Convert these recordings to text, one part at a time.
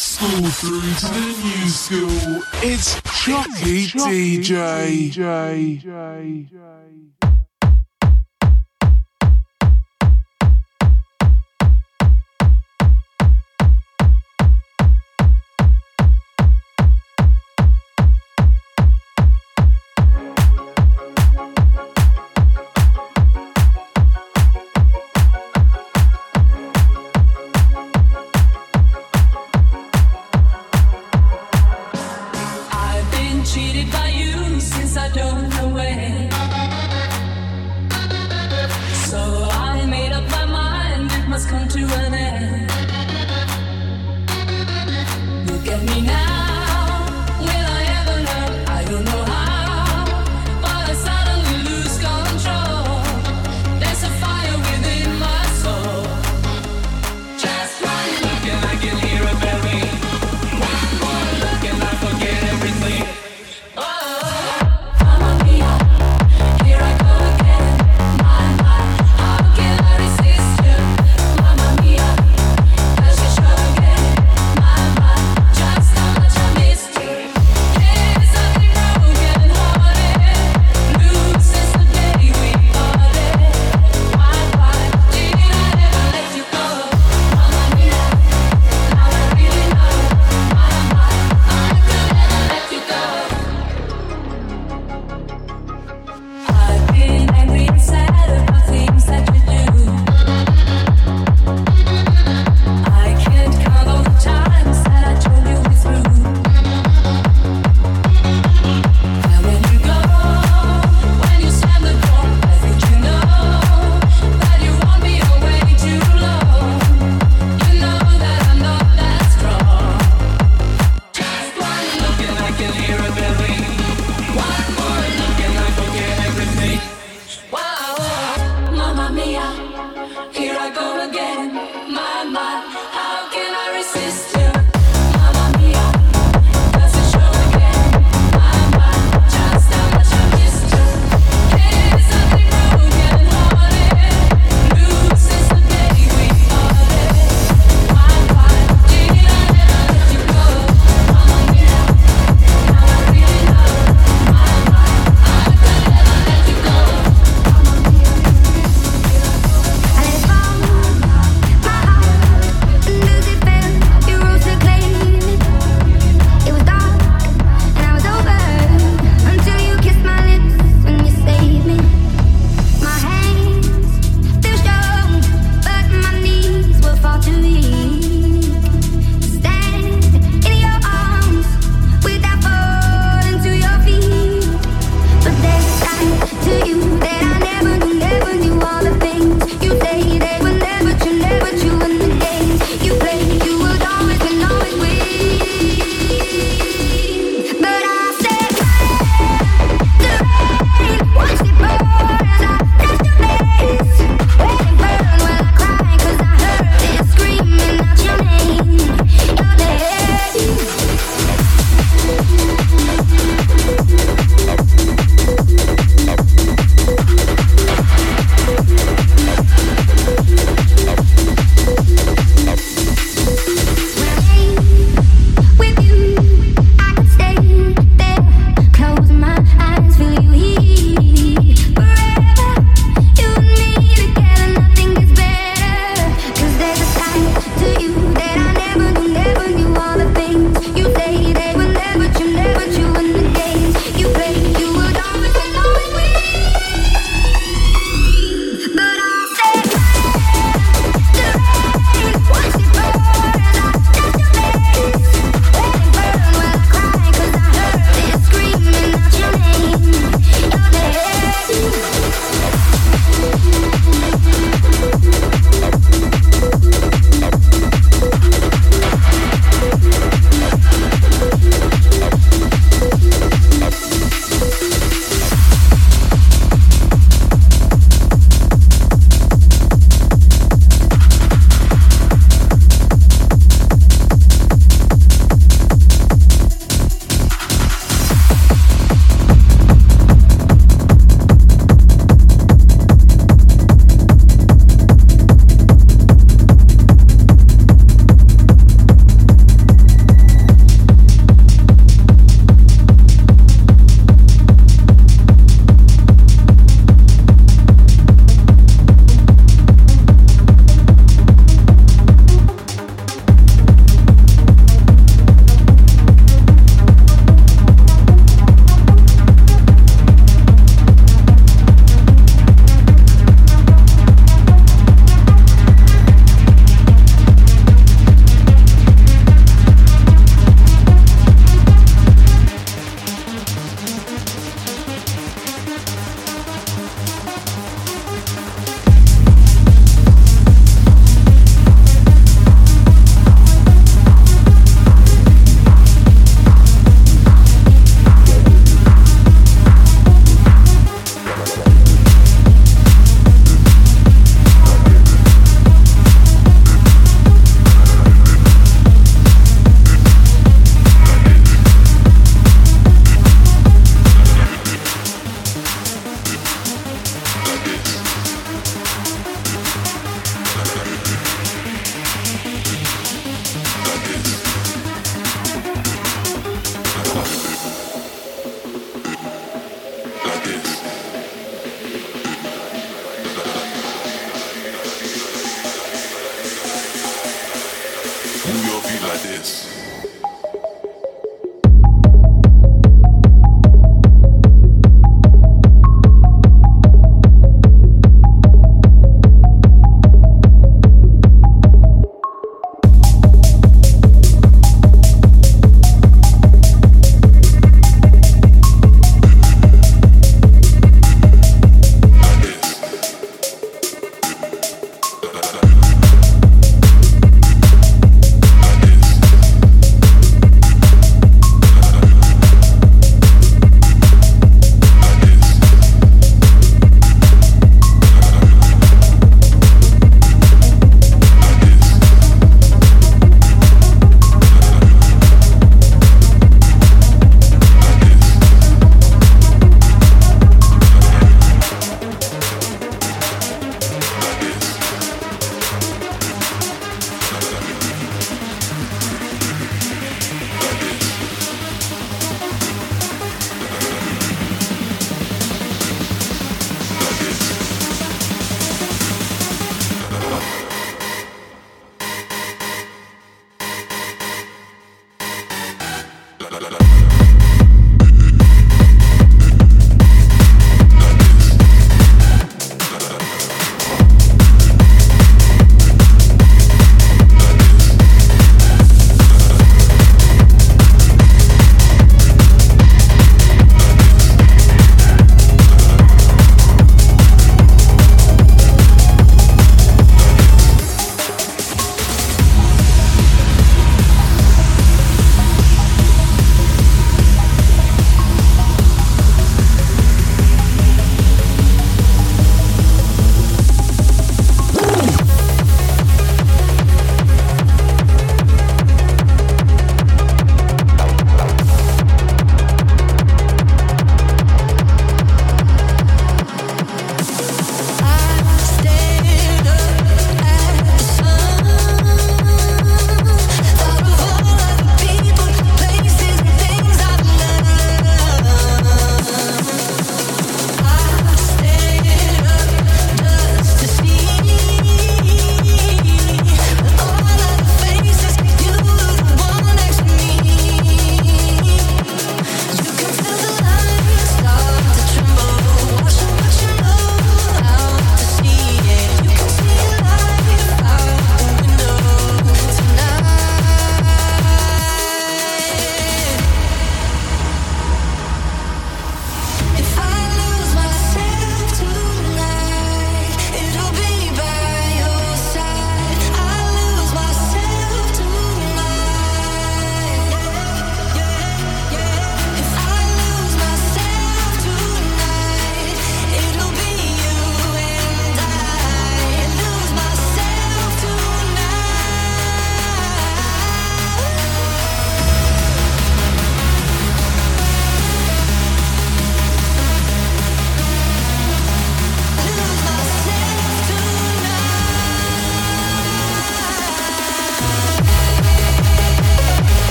school through to the new school. It's Chucky, Chucky DJ. DJ. DJ.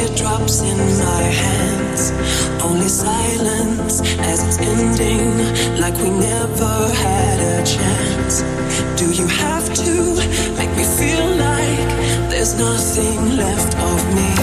teardrops in my hands. Only silence as it's ending, like we never had a chance. Do you have to make me feel like there's nothing left of me?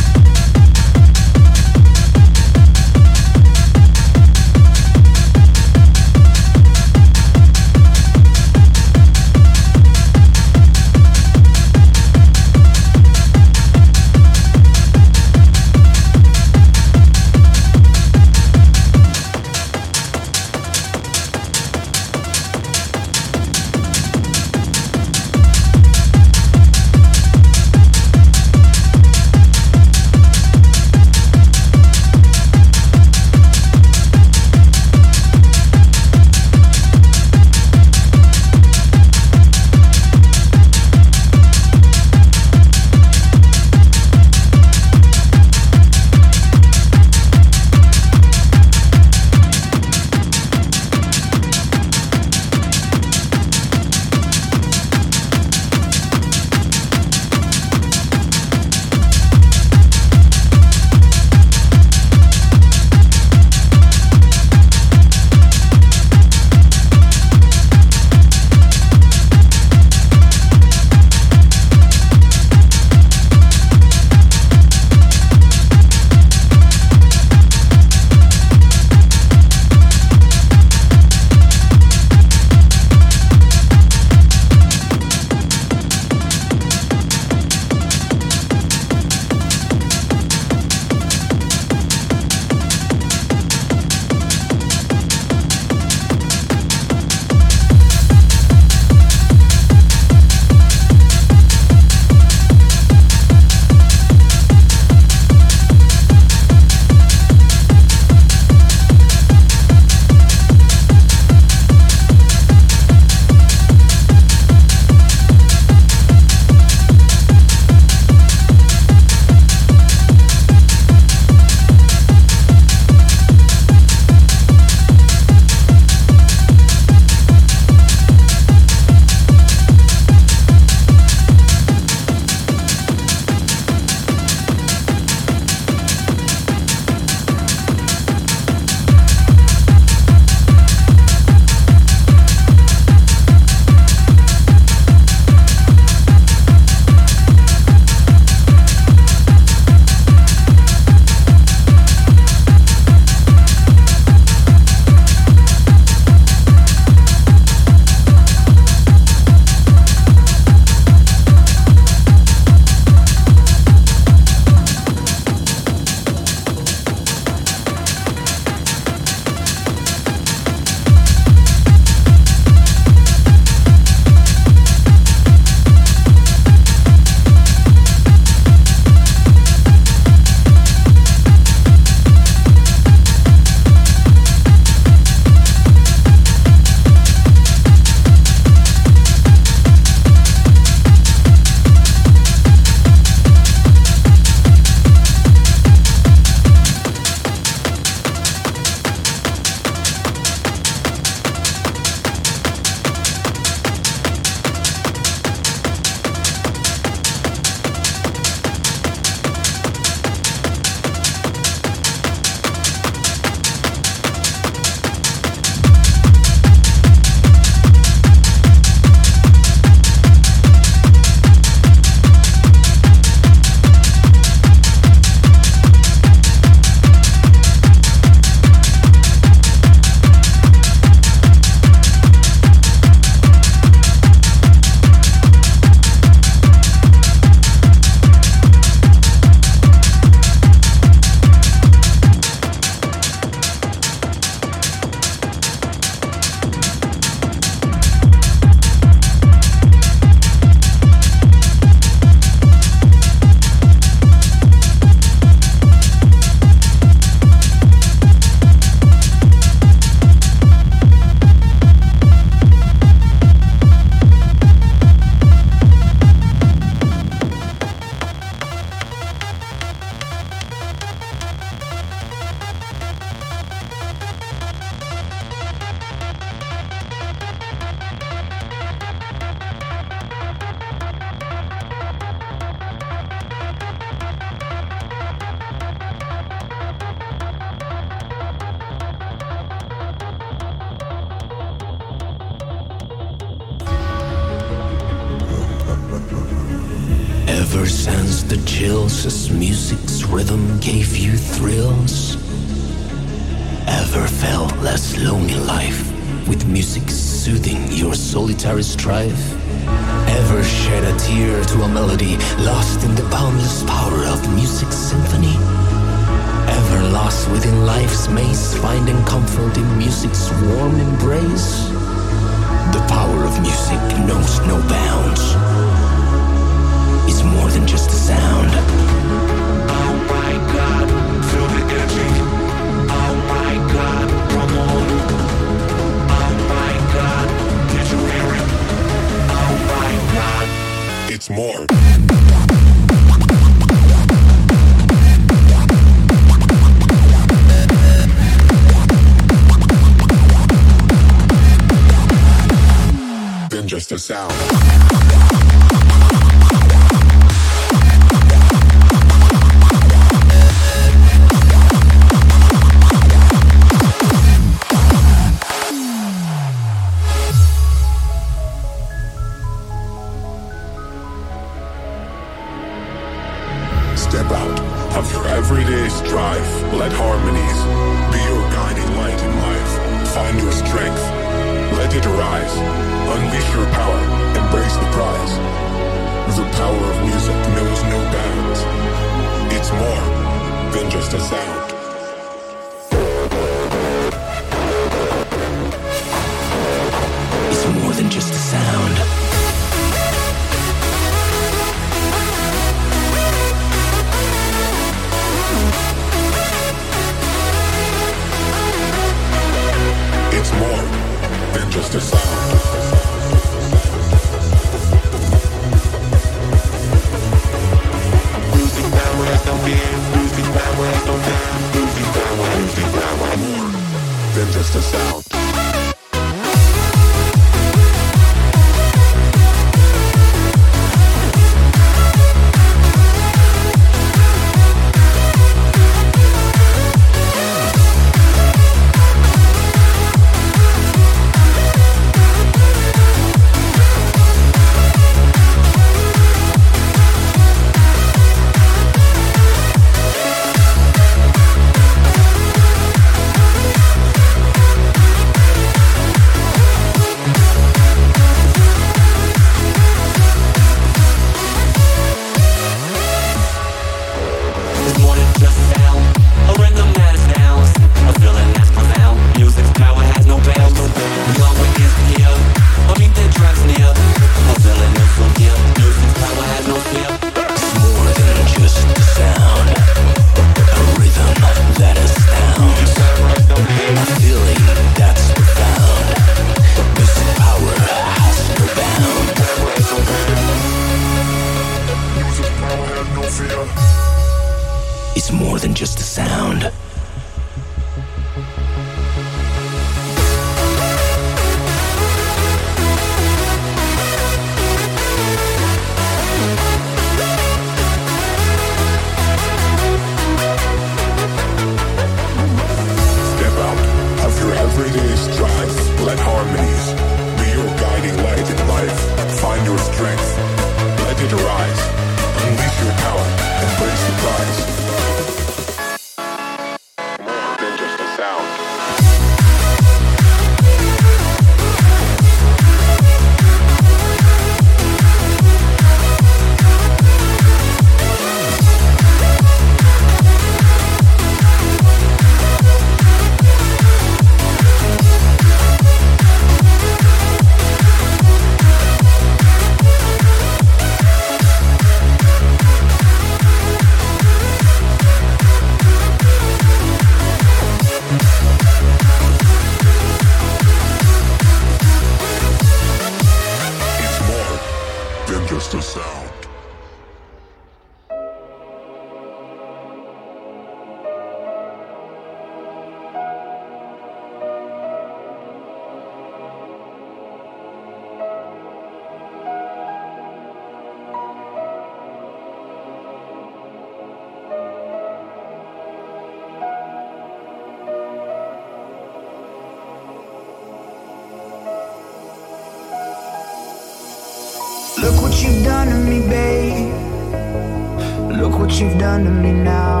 done to me now.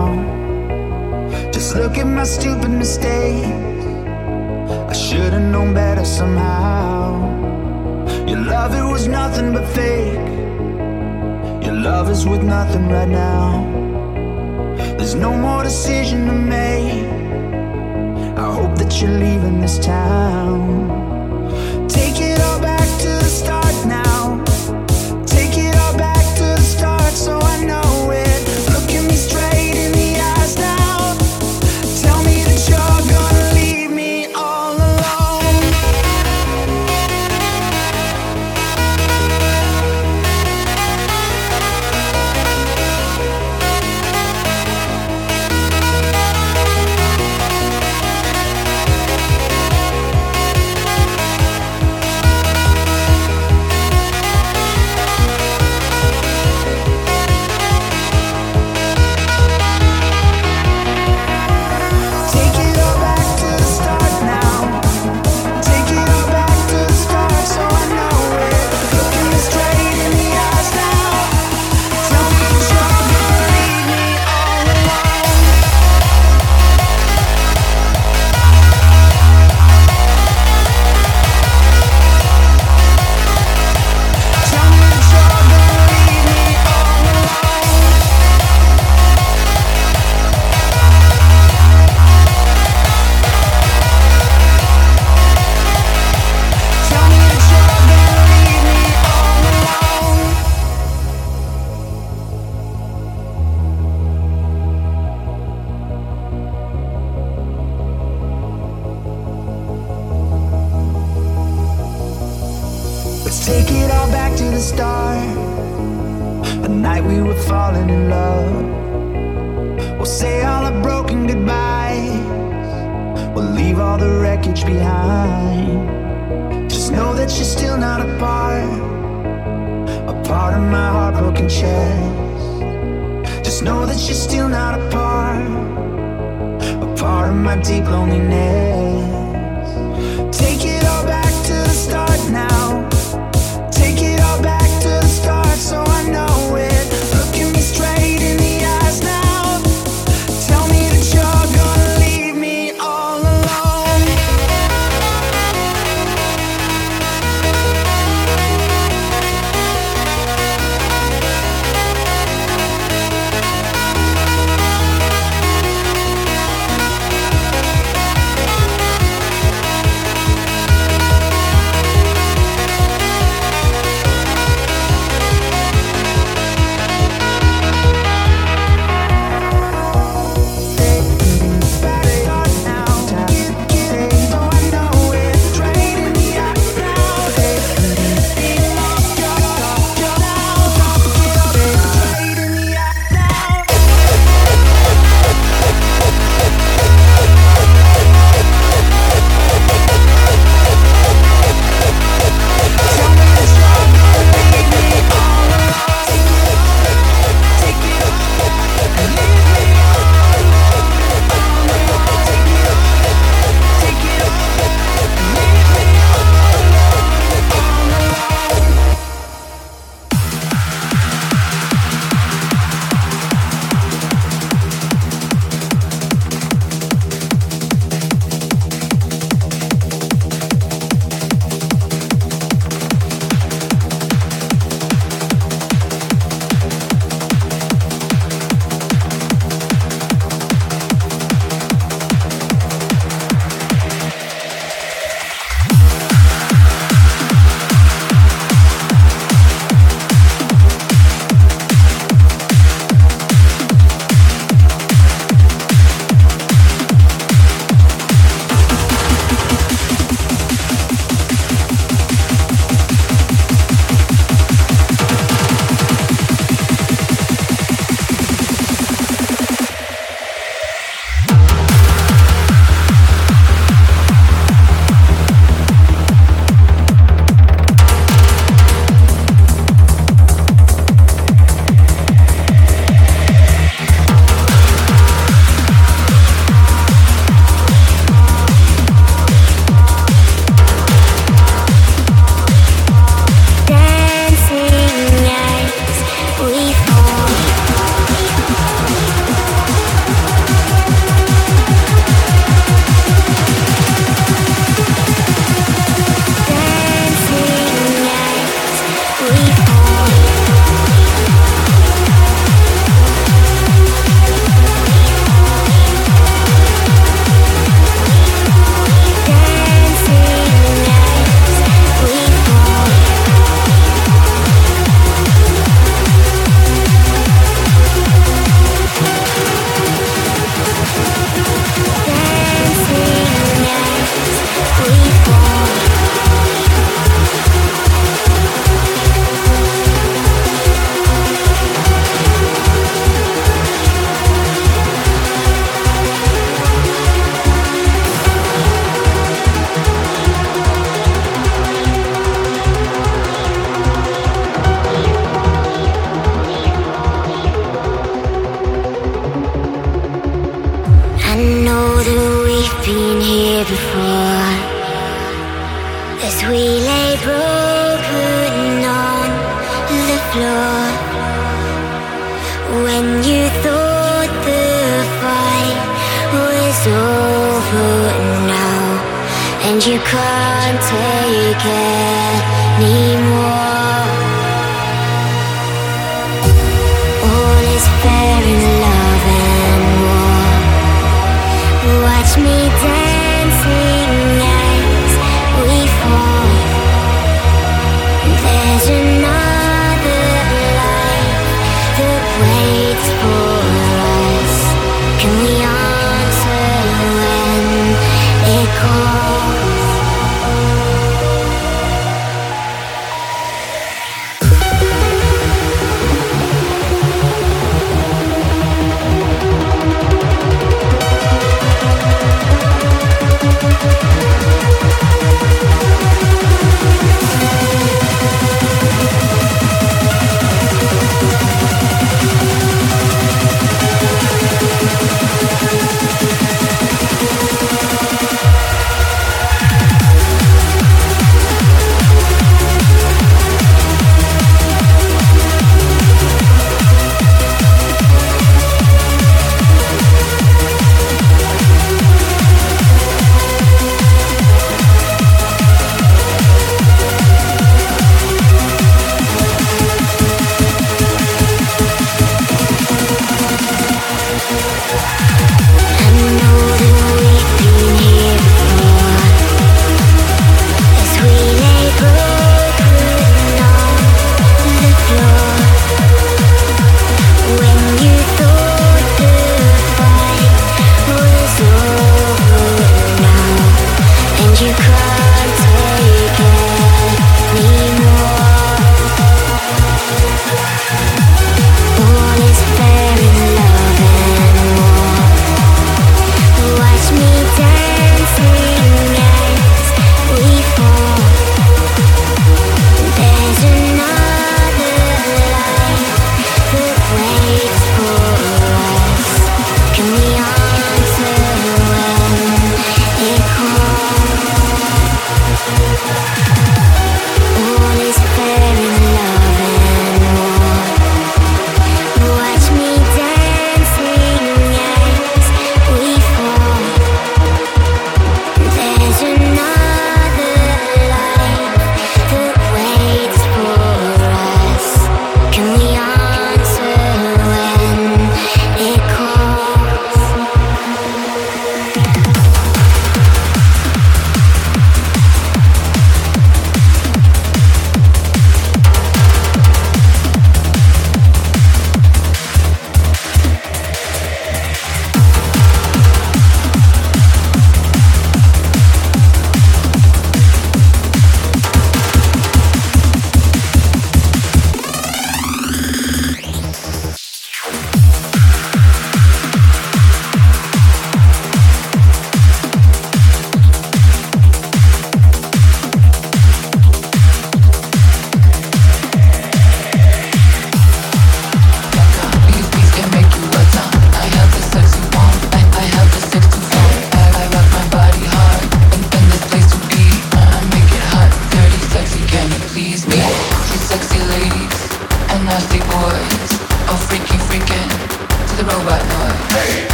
Just look at my stupid mistakes. I should've known better somehow. Your love, it was nothing but fake. Your love is with nothing right now. There's no more decision to make. I hope that you're leaving this town. Take it all back to the start now. Take it all back to the start so I know.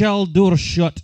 No, my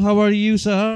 How are you, sir?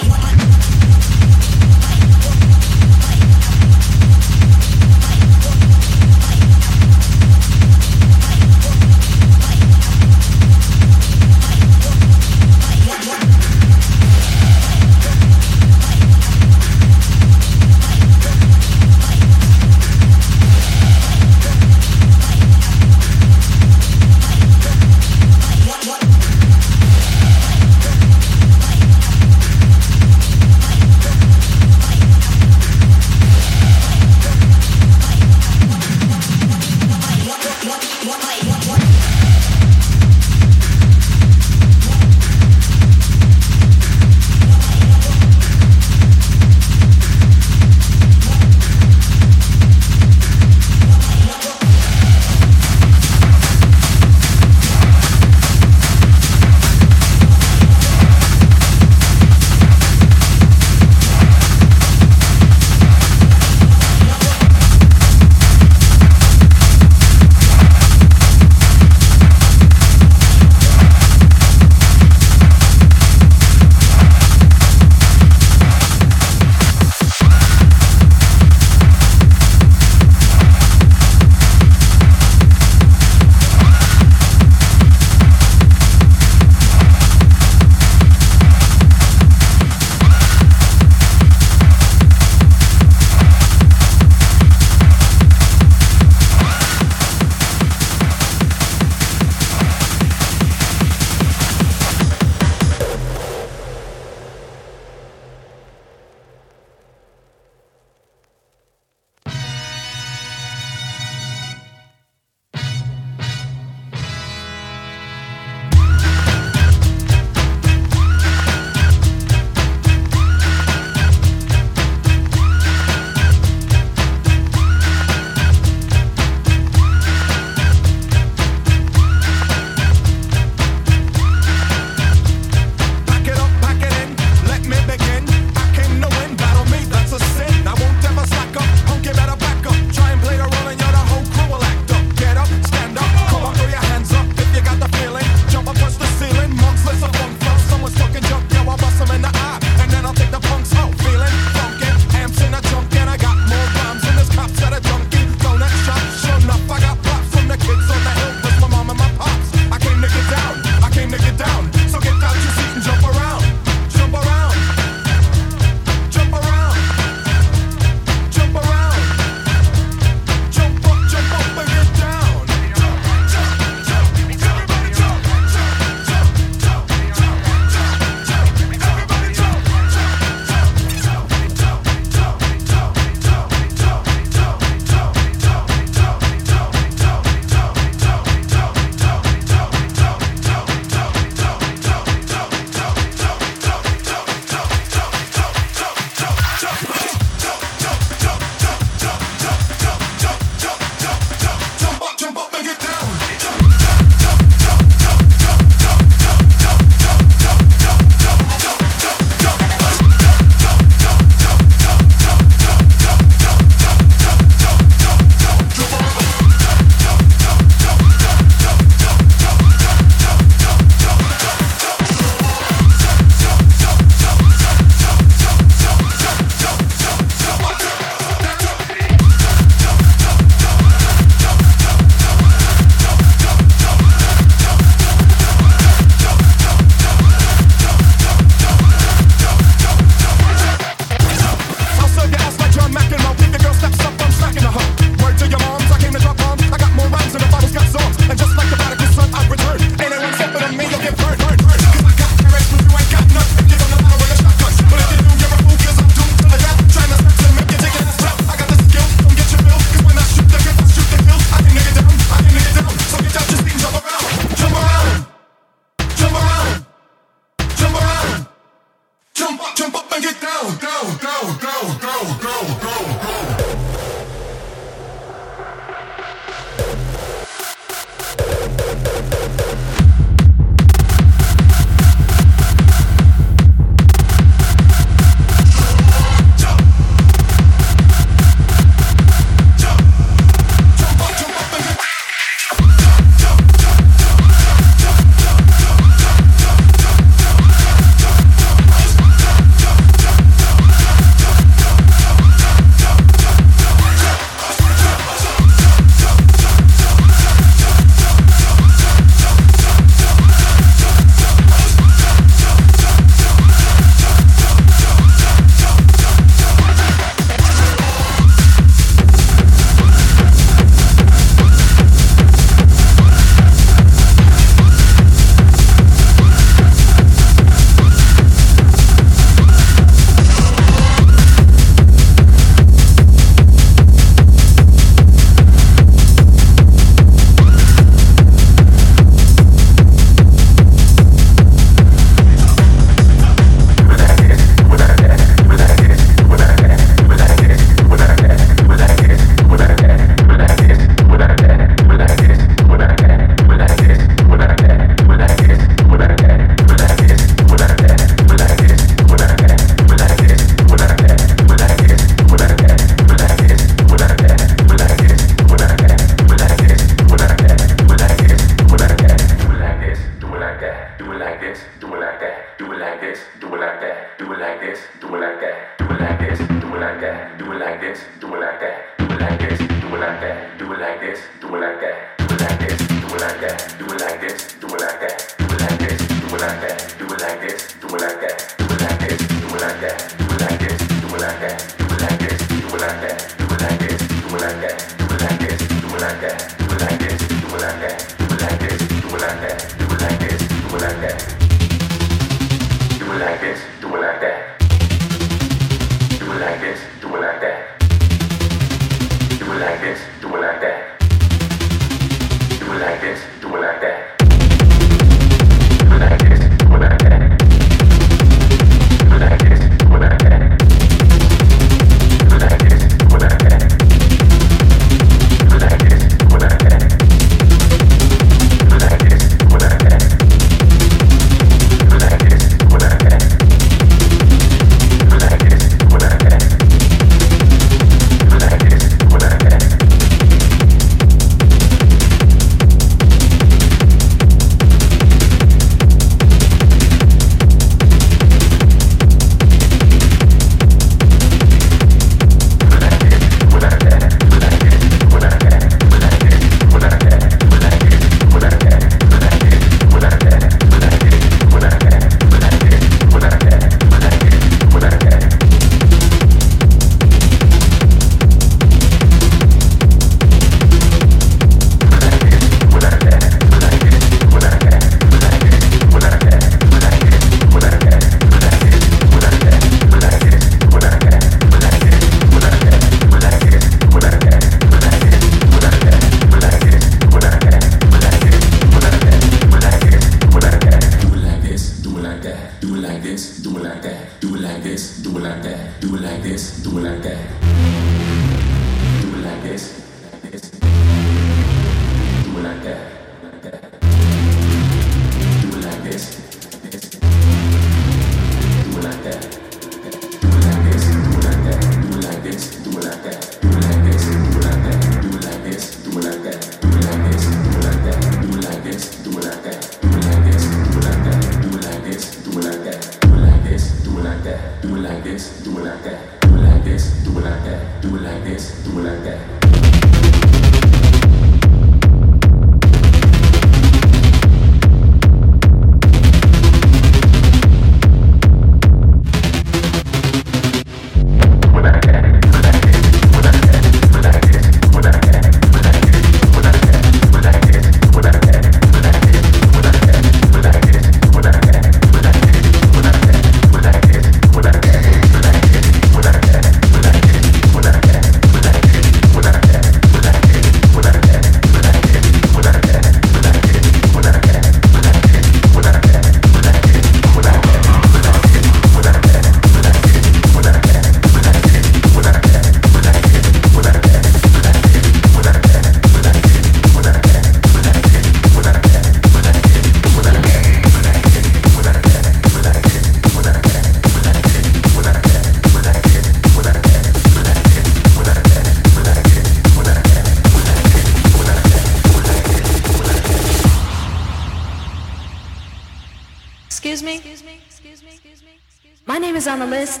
Me? Excuse me. Excuse me. My name is on the list.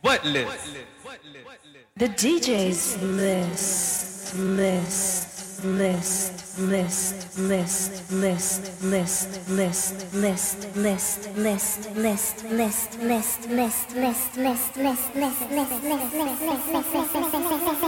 What list? The DJ's list. List. List. List. List. List. List. List. List. List. List. List. List. List. List. List. List. List. List. This